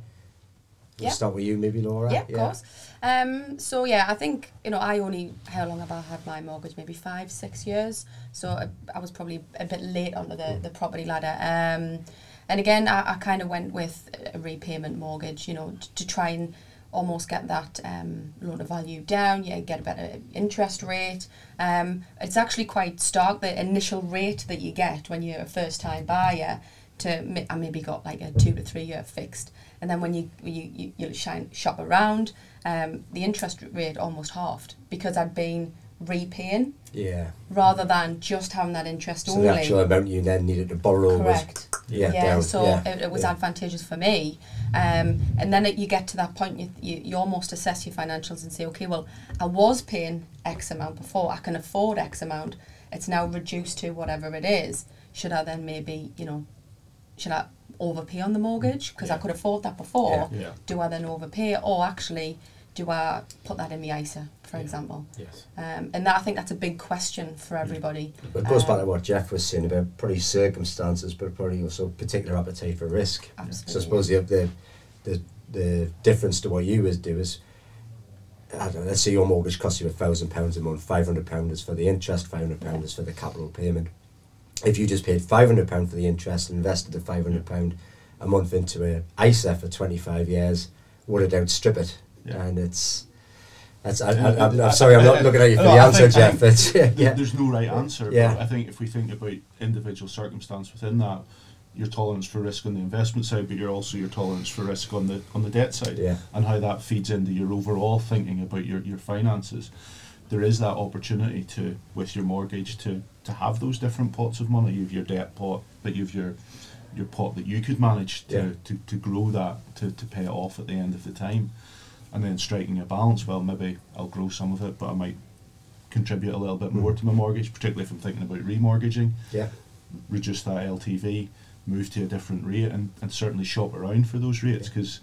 We'll
Yeah.
start with you maybe, Laura.
Yeah, of course. Um, so yeah, I think you know I only how long have I had my mortgage? Maybe five, six years. So I, I was probably a bit late onto the, the property ladder. Um, and again, I, I kind of went with a repayment mortgage, you know, t- to try and almost get that um, loan to value down. Yeah, get a better interest rate. Um, it's actually quite stark the initial rate that you get when you're a first time buyer. To I maybe got like a two to three year fixed, and then when you you you, you shine, shop around, um, the interest rate almost halved because I'd been repaying
Yeah.
rather than just having that interest
So
only.
the actual amount you then needed to borrow
Correct.
was yeah,
yeah,
down.
so
yeah.
It, it was
yeah.
advantageous for me. Um, and then it, you get to that point, you, you, you almost assess your financials and say, okay, well, I was paying X amount before, I can afford X amount. It's now reduced to whatever it is. Should I then maybe, you know, should I overpay on the mortgage because I could afford that before?
Yeah.
Do I then overpay, or actually, do I put that in the ISA, for
Yeah.
example?
Yes.
Um, and that I think that's a big question for everybody.
But it goes back to
Um,
what Jeff was saying about probably circumstances, but probably also particular appetite for risk.
Absolutely.
So I suppose the the the, the difference to what you would do is, I don't know, let's say your mortgage costs you a thousand pounds a month, five hundred pound is for the interest, five hundred pound is for the capital payment. If you just paid five hundred pound for the interest and invested the five hundred pound a month into a ISA for twenty five years, would it outstrip it?
Yeah.
And it's. That's, I, I, I'm, I'm sorry, I'm not looking at you for
No,
the answer, Jeff. <laughs> yeah,
There's no right answer.
Yeah.
But I think if we think about individual circumstance within that, your tolerance for risk on the investment side, but you're also your tolerance for risk on the on the debt side,
Yeah.
and how that feeds into your overall thinking about your, your finances. There is that opportunity to, with your mortgage, to to have those different pots of money. You've your debt pot, but you've your your pot that you could manage to,
Yeah.
to, to grow that to, to pay it off at the end of the time. And then striking a balance, well maybe I'll grow some of it, but I might contribute a little bit more
Mm.
to my mortgage, particularly if I'm thinking about remortgaging,
yeah.
reduce that LTV, move to a different rate, and, and certainly shop around for those rates because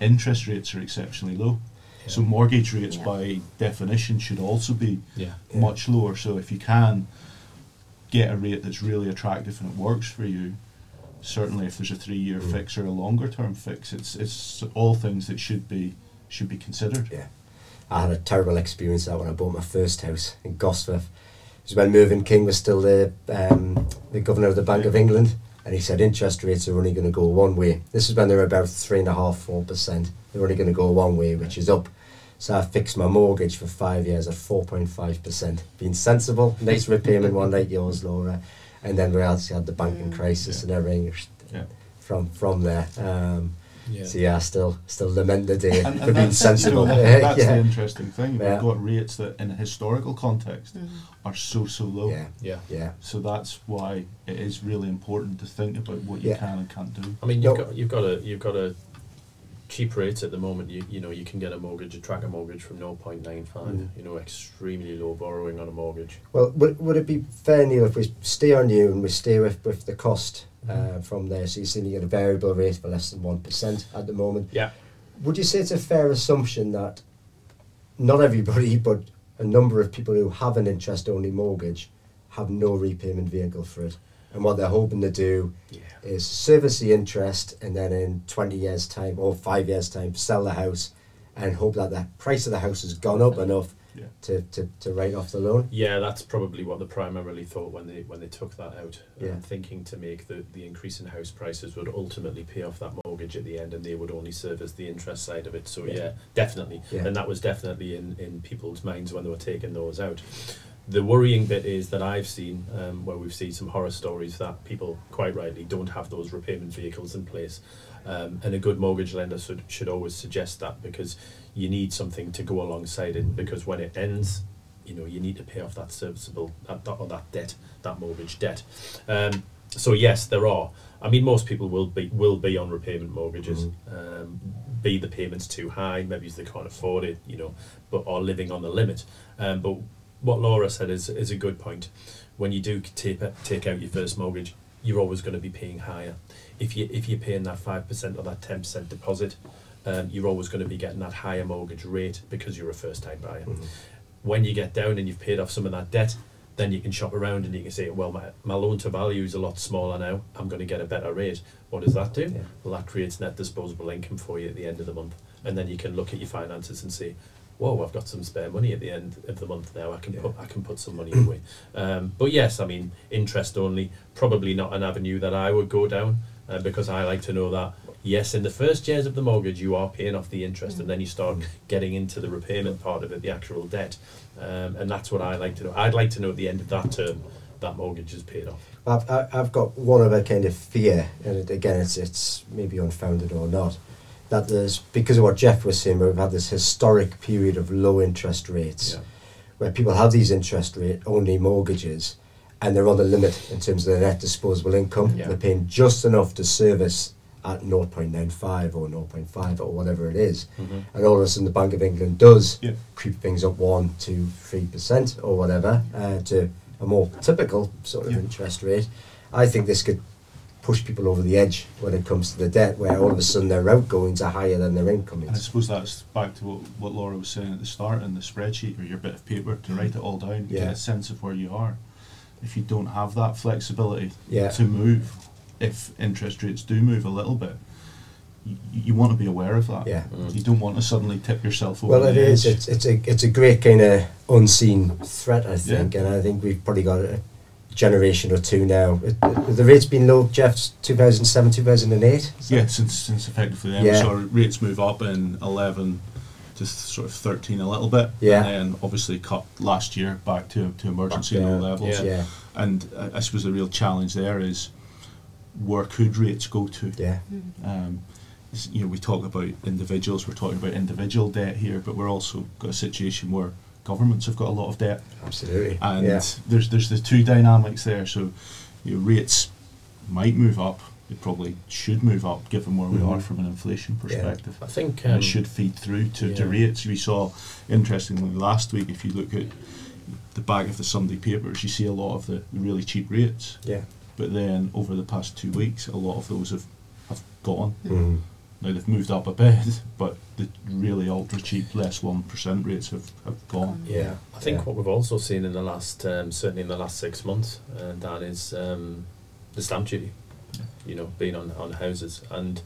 interest rates are exceptionally low. So mortgage rates,
Yeah.
by definition, should also be
Yeah.
Yeah.
much lower. So if you can get a rate that's really attractive and it works for you, certainly if there's a three-year
Mm.
fix or a longer-term fix, it's it's all things that should be should be considered.
Yeah. I had a terrible experience that when I bought my first house in Gosforth. It was when Mervyn King was still the um, the governor of the Bank of England, and he said interest rates are only going to go one way. This is when they were about three and a half, four percent. They're only going to go one way, which is up. So I fixed my mortgage for five years at four point five percent. Being sensible, nice repayment one like yours, Laura, and then we obviously had the banking
Mm.
crisis
Yeah.
and everything
Yeah.
from from there. Um,
Yeah.
So yeah, I still still lament the day
And,
for
and
being
that's,
sensible. <laughs>
You know, that's
yeah.
the interesting thing.
Yeah.
We've got rates that, in a historical context,
Mhm.
are so so low.
yeah,
Yeah.
yeah.
So that's why it is really important to think about what you
Yeah.
can and can't do.
I mean, you've
No.
got you've got a you've got a cheap rates at the moment. You you know you can get a mortgage, track a tracker mortgage from zero point nine five.
Mm.
You know, extremely low borrowing on a mortgage.
Well, would, would it be fair, Neil, if we stay on you and we stay with, with the cost uh, from there? So you're you get a variable rate for less than 1% at the moment.
Yeah.
Would you say it's a fair assumption that not everybody, <laughs> but a number of people who have an interest only mortgage have no repayment vehicle for it? And what they're hoping to do
Yeah.
is service the interest and then in 20 years' time or five years' time sell the house and hope that the price of the house has gone up enough
Yeah.
to, to, to write off the loan.
Yeah, that's probably what they primarily thought when they when they took that out,
Yeah.
thinking to make the, the increase in house prices would ultimately pay off that mortgage at the end, and they would only service the interest side of it. So
Yeah.
yeah, definitely,
Yeah.
and that was definitely in, in people's minds when they were taking those out. The worrying bit is that I've seen um, where we've seen some horror stories that people quite rightly don't have those repayment vehicles in place, um, and a good mortgage lender should should always suggest that because you need something to go alongside it because when it ends you know you need to pay off that serviceable that, that or that debt that mortgage debt. Um, so yes there are. I mean most people will be will be on repayment mortgages um, be the payments too high maybe they can't afford it you know but are living on the limit. Um, but what Laura said is is a good point. When you do take take out your first mortgage you're always going to be paying higher if you if you're paying that 5% or that 10% deposit um, you're always going to be getting that higher mortgage rate because you're a first time buyer when you get down and you've paid off some of that debt, then you can shop around and you can say, well, my, my loan to value is a lot smaller now. I'm going to get a better rate. What does that do?
Yeah.
Well, that creates net disposable income for you at the end of the month. And then you can look at your finances and say, whoa, I've got some spare money at the end of the month now. I can
Yeah.
put I can put some money away. <clears throat> Um, but yes, I mean, interest only, probably not an avenue that I would go down uh, because I like to know that yes, in the first years of the mortgage, you are paying off the interest, and then you start getting into the repayment part of it, the actual debt, um, and that's what I like to know. I'd like to know at the end of that term that mortgage is paid off.
I've, I've got one other kind of fear, and again, it's, it's maybe unfounded or not, that there's, because of what Jeff was saying, we've had this historic period of low interest rates where people have these interest rate only mortgages and they're on the limit in terms of their net disposable income.
Yeah.
They're paying just enough to service at 0.95 or 0.5 or whatever it is.
Mhm.
And all of a sudden, the Bank of England does
Yeah.
creep things up one, two, three percent or whatever uh, to a more typical sort of
Yeah.
interest rate. I think this could push people over the edge when it comes to the debt, where all of a sudden their outgoings are higher than their
And I suppose that's back to what, what Laura was saying at the start in the spreadsheet or your bit of paper to write it all down,
Yeah.
get a sense of where you are. If you don't have that flexibility
Yeah.
to move, if interest rates do move a little bit, you, you want to be aware of that.
Yeah.
Mm.
You don't want to suddenly tip yourself over
Well, it
the
is.
edge.
It's it's a it's a great kind of unseen threat, I think, and I think we've probably got a generation or two now. It, it, the rate's been low, Jeff, 2007, 2008?
Yeah, since since effectively then
Yeah.
we saw rates move up in eleven to th- sort of thirteen a little bit,
Yeah.
and then obviously cut last year back to to emergency
Back
low levels.
Yeah.
Yeah,
And uh, I suppose the real challenge there is where could rates go to?
yeah,
Um, you know, we talk about individuals, we're talking about individual debt here, but we're also got a situation where governments have got a lot of debt,
absolutely.
and
yeah.
there's there's the two dynamics there. So, you know, rates might move up. They probably should move up, given where we
Mhm.
are from an inflation perspective.
I think um,
it should feed through to, to rates. We saw, interestingly, last week, if you look at the back of the Sunday papers, you see a lot of the really cheap rates.
Yeah.
But then over the past two weeks, a lot of those have, have gone.
Mm.
Now they've moved up a bit, <laughs> but the really ultra cheap, less one percent rates have, have gone.
Yeah.
I think
yeah.
what we've also seen in the last, um, certainly in the last six months, uh, Dan, is um, the stamp duty. You know, being on on houses, and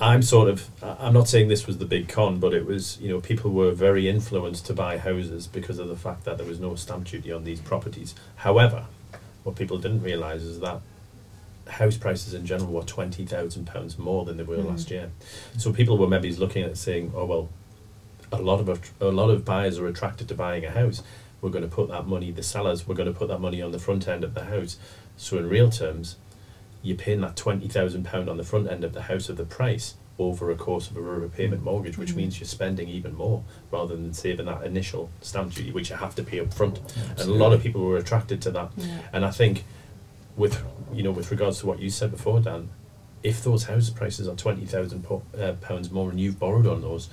I'm sort of, I'm not saying this was the big con, but it was, you know, people were very influenced to buy houses because of the fact that there was no stamp duty on these properties. However, what people didn't realise is that house prices in general were twenty thousand pounds more than they were
Mm.
last year. So people were maybe looking at it saying, "Oh well, a lot of a lot of buyers are attracted to buying a house. We're going to put that money, the sellers, we're going to put that money on the front end of the house. So in real terms, you're paying that twenty thousand pound on the front end of the house of the price over a course of a repayment mortgage, which
Mm.
means you're spending even more rather than saving that initial stamp duty, which you have to pay up front. And a lot of people were attracted to that.
Yeah.
And I think, with you know, with regards to what you said before, Dan, if those house prices are twenty thousand uh, pounds more and you've borrowed on those,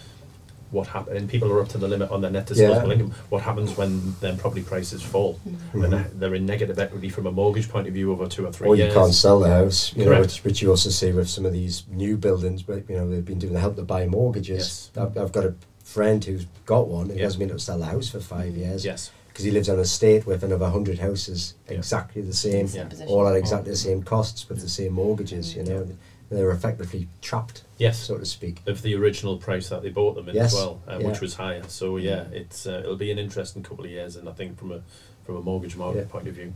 what happens? And people are up to the limit on their net disposable
Yeah.
income. What happens when then property prices fall?
Mm.
When they're- in negative equity from a mortgage point of view over two or three
Or you can't sell the house, you know,
Correct.
which, which you also see with some of these new buildings, but you know they've been doing the help to buy mortgages.
Yes.
I've, I've got a friend who's got one. He
Yeah.
hasn't been able to sell the house for five years
Yes.
Because he lives on a estate with another hundred houses,
Yeah.
exactly the same,
Same
Yeah.
all at exactly the same costs with the same mortgages. You know, they're effectively trapped,
Yes.
so to speak.
of the original price that they bought them in
Yes,
as well, uh,
yeah.
which was higher. So yeah, it's uh, it'll be an interesting couple of years, and I think from a from a mortgage market
Yeah.
point of view,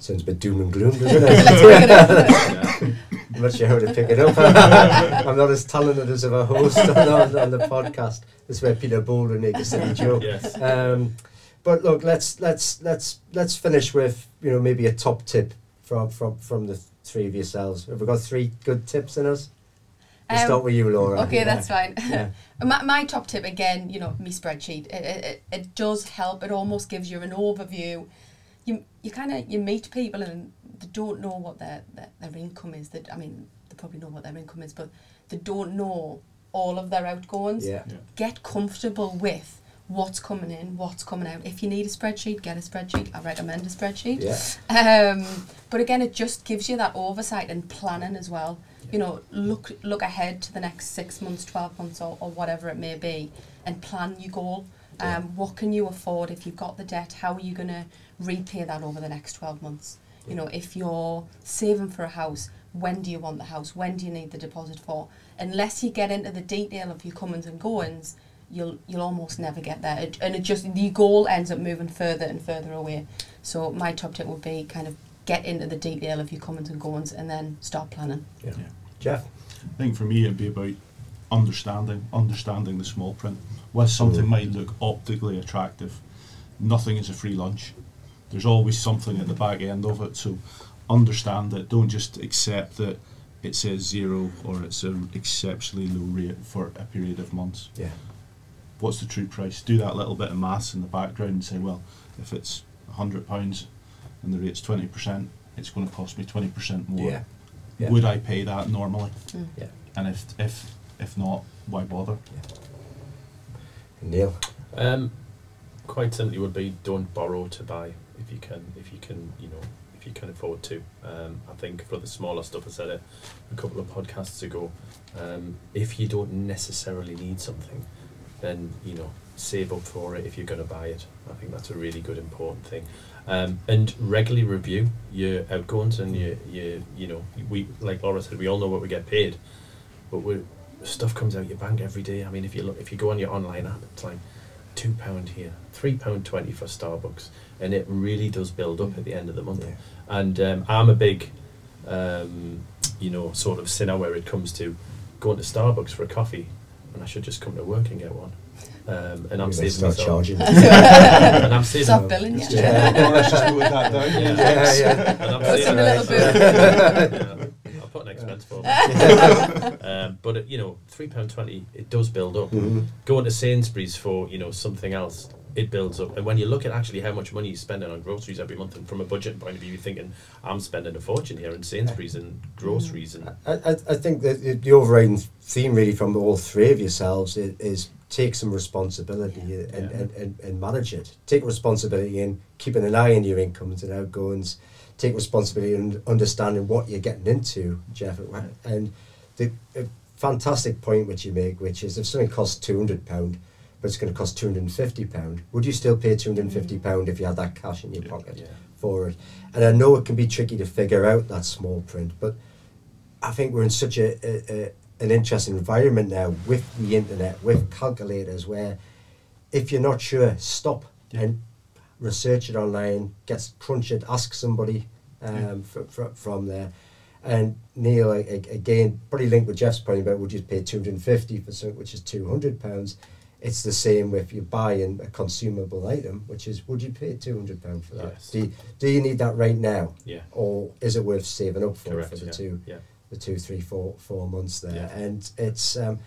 Sounds a bit doom and gloom, doesn't <laughs>
Let's
it?
pick it up.
yeah, <laughs>
I'm not sure how to pick it up. <laughs> I'm not as talented as a host on, on, on the podcast. This is where Peter Boulder makes a silly joke.
yes,
Um, but look, let's let's let's let's finish with you know maybe a top tip from from from the three of yourselves. Have we got three good tips in us? We'll
Um,
start with you, Laura.
Okay,
Yeah.
that's fine.
Yeah. <laughs>
my, my top tip again, you know, me spreadsheet. It, it, it, it does help. It almost gives you an overview. You you kind of you meet people and they don't know what their, their their income is. That I mean, they probably know what their income is, but they don't know all of their outgoings.
Yeah.
Yeah.
Get comfortable with what's coming in, what's coming out. If you need a spreadsheet, get a spreadsheet. I recommend a spreadsheet.
Yeah.
Um, but again, it just gives you that oversight and planning as well. You know, look look ahead to the next six months, twelve months, or, or whatever it may be, and plan your goal. Um,
Yeah.
What can you afford if you've got the debt? How are you going to repay that over the next twelve months? You know, if you're saving for a house, when do you want the house? When do you need the deposit for? Unless you get into the detail of your comings and goings, you'll you'll almost never get there. It, and it just the goal ends up moving further and further away. So my top tip would be kind of get into the detail of your comings and goings and then start planning.
Yeah.
Yeah.
Jeff.
I think for me it'd be about understanding, understanding the small print. While something
Mm.
might look optically attractive, nothing is a free lunch. There's always something at the back end of it. So understand it. Don't just accept that it says zero or it's an exceptionally low rate for a period of months.
Yeah.
What's the true price? Do that little bit of maths in the background and say, well, if it's hundred pounds and the rate's twenty percent, it's going to cost me twenty percent more.
Yeah. Yeah.
Would I pay that normally?
Mm.
Yeah.
And if if if not, why bother? Yeah.
Neil.
Um, quite simply would be don't borrow to buy if you can if you can you know if you can afford to. Um, I think for the smaller stuff I said it a couple of podcasts ago. Um, if you don't necessarily need something, then you know save up for it if you're going to buy it. I think that's a really good important thing. Um, and regularly review your outgoings and your, your you know we like Laura said we all know what we get paid, but we stuff comes out your bank every day. I mean if you look if you go on your online app it's like two pound here, three pound twenty for Starbucks, and it really does build up at the end of the month.
Yeah.
And um, I'm a big, um, you know, sort of sinner where it comes to going to Starbucks for a coffee, and I should just come to work and get one. Um, and I'm
We better
saving
start
myself.
charging. <laughs>
and I'm saving.
Stop billing you.
Yeah.
Well, let's just note that down.
Yeah.
Yeah, yeah.
And I'm
Put
saving
in a little
myself. Yeah, I'll put an expense for it. <laughs> um, but it, you know, three pound twenty, it does build up.
Mhm.
Going to Sainsbury's for you know something else, it builds up. And when you look at actually how much money you're spending on groceries every month, and from a budget point of view, you're thinking, I'm spending a fortune here in Sainsbury's and groceries and
I, I, I think that the- the overriding theme really from all three of yourselves is, is take some responsibility and,
Yeah.
and, and, and manage it. Take responsibility in keeping an eye on your incomes and outgoings. Take responsibility in understanding what you're getting into, Jeff. And the a fantastic point which you make, which is if something costs two hundred pound, but it's going to cost two hundred and fifty pound, would you still pay two hundred and fifty pound if you had that cash in your
Yeah.
pocket?
yeah,
for it. And I know it can be tricky to figure out that small print, but I think we're in such a, a, a an interesting environment now with the internet, with calculators, where if you're not sure, stop
Yeah.
and research it online, get crunch it, ask somebody um, fr- fr- from there. And Neil, again, probably linked with Jeff's point about would you pay 250 for something which is 200 pounds. It's the same if you're buying a consumable item, which is would you pay 200 pounds for that?
Yes.
Do, you, do you need that right now?
yeah,
Or is it worth saving up for
correct.
for the
yeah,
two
yeah,
the two, three, four, four months there.
Yeah.
And it's, um,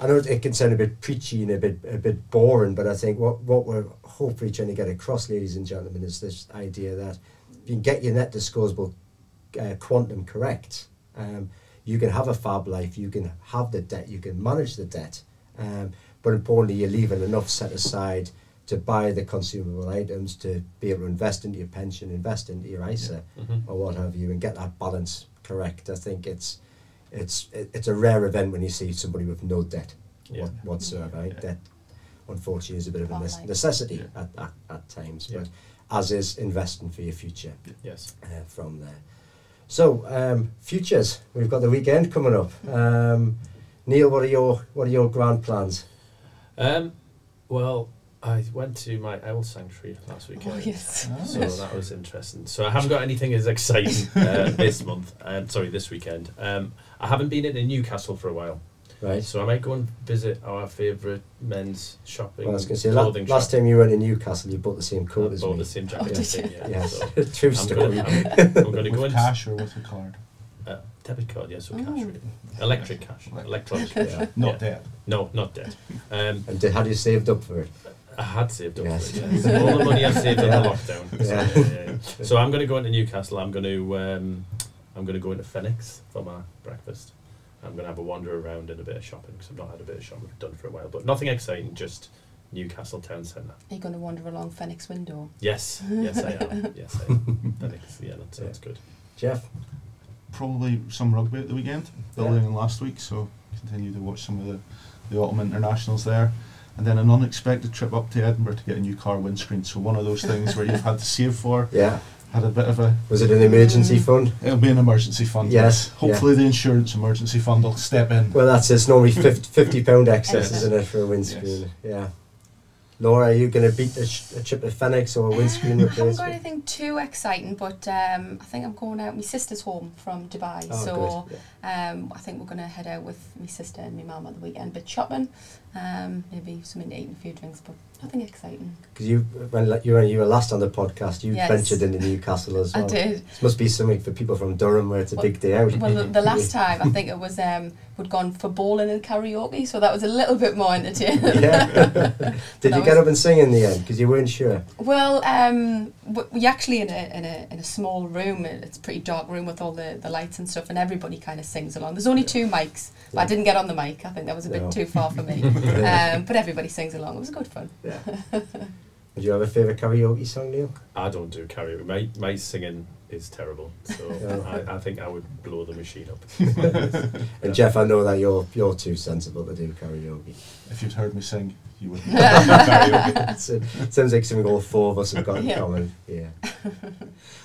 I know it can sound a bit preachy and a bit a bit boring, but I think what what we're hopefully trying to get across, ladies and gentlemen, is this idea that if you can get your net disposable uh, quantum correct, um, you can have a fab life, you can have the debt, you can manage the debt, um, but importantly, you're leaving enough set aside to buy the consumable items, to be able to invest into your pension, invest into your ISA,
Mhm.
or what have you, and get that balance correct. I think it's it's it's a rare event when you see somebody with no debt
Yeah.
whatsoever. I think
Yeah.
Debt, unfortunately, is a bit of a
Quite
necessity
Yeah.
at, at, at times,
Yeah.
but as is investing for your future
yes.
uh, from there. So, um, futures. We've got the weekend coming up. Um, Neil, what are your what are your grand plans?
Um, well, I went to my owl sanctuary last weekend.
Oh, yes.
So that was interesting. So I haven't got anything as exciting <laughs> uh, this month. Um, sorry, this weekend. Um, I haven't been in Newcastle for a while,
Right.
so I might go and visit our favourite men's shopping
Well, I was going to say la-
clothing
last
shop.
time you went to Newcastle, you bought the same
I
coat as
bought
me.
the same jacket.
did
as
you?
yeah.
Yes,
So <laughs>
true
I'm
story.
gonna, I'm, I'm gonna <laughs> go
with
and
cash or with a card?
Debit card, yes, or cash,
Oh.
really. electric cash, electronic. <laughs>
Yeah.
Not
Yeah.
debt.
No, not debt. Um,
And did, had you saved up for it?
I had saved up
Yes.
for it. Yes. All the money I saved in <laughs>
Yeah.
the lockdown. So,
Yeah.
yeah, yeah, yeah. So I'm going to go into Newcastle. I'm going to um, I'm going to go into Phoenix for my breakfast. I'm going to have a wander around and a bit of shopping because I've not had a bit of shopping done for a while. But nothing exciting, just Newcastle town centre.
Are you going to wander along Phoenix window?
Yes, yes I am. <laughs> Yes I am. Phoenix, yeah, that sounds good.
Jeff?
Probably some rugby at the weekend, building on last week, so continue to watch some of the, the autumn internationals there. And then an unexpected trip up to Edinburgh to get a new car windscreen. So one of those things where you've had to save for. <laughs>
Yeah.
Had a bit of a.
Was it an emergency
Mm.
fund?
It'll be an emergency fund.
Yes,
Hopefully the insurance emergency fund will step in.
Well, that's it's normally 50, 50 pound <laughs> excess, isn't it, for a windscreen? Yeah. Laura, are you going to beat a, sh- a trip to Phoenix or a windscreen
Um, I haven't got anything too exciting, but um, I think I'm going out. My sister's home from Dubai,
Oh,
so.
Yeah.
um, I think we're going to head out with my sister and my mum at the weekend. Bit shopping, um, maybe something to eat and a few drinks, but nothing exciting.
Because you, when you, were, you were last on the podcast, you
Yes.
ventured into Newcastle as <laughs> well.
I did.
This must be something for people from Durham where it's a
Well-
big day out.
Well, the, the last <laughs> time I think it was um, we'd gone for bowling and karaoke, so that was a little bit more entertaining. <laughs>
yeah. Did you get up and sing in the end? Because you weren't sure.
Well, um, we actually in a, in a in a small room. It's a pretty dark room with all the, the lights and stuff, and everybody kind of sings along. There's only two mics, but I didn't get on the mic. I think that was a bit
No.
too far for me. <laughs> um, but everybody sings along. It was good fun.
Yeah. <laughs> Do you have a favourite karaoke song, Neil?
I don't do karaoke. My, my singing is terrible, so <laughs>
Yeah.
I, I think I would blow the machine up.
And Jeff, I know that you're you're too sensible to do karaoke.
If you'd heard me sing, you would.
It's- it sounds like something all four of us have got in
Yeah.
common. Yeah.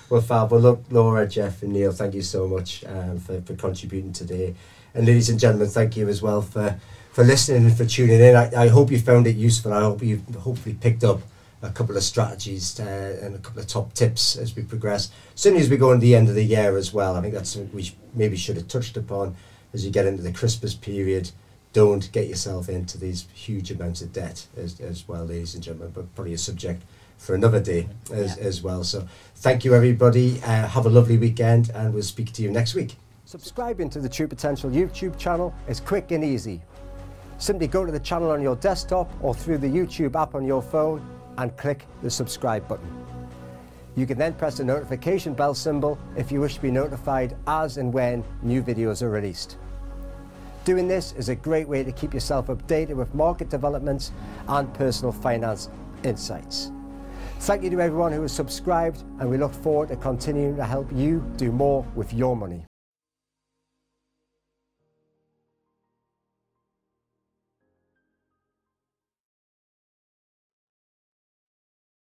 well, Fab. Well, look, Laura, Jeff, and Neil, thank you so much um, for, for contributing today. And ladies and gentlemen, thank you as well for, for listening and for tuning in. I, I hope you found it useful. I hope you hopefully picked up a couple of strategies uh, and a couple of top tips as we progress. Certainly as we go into the end of the year as well. I think that's something we sh- maybe should have touched upon as you get into the Christmas period. Don't get yourself into these huge amounts of debt as, as well, ladies and gentlemen, but probably a subject for another day as,
Yeah.
as well. So thank you, everybody. Uh, have a lovely weekend, and we'll speak to you next week. Subscribing to the True Potential YouTube channel is quick and easy. Simply go to the channel on your desktop or through the YouTube app on your phone and click the subscribe button. You can then press the notification bell symbol if you wish to be notified as and when new videos are released. Doing this is a great way to keep yourself updated with market developments and personal finance insights. Thank you to everyone who has subscribed, and we look forward to continuing to help you do more with your money.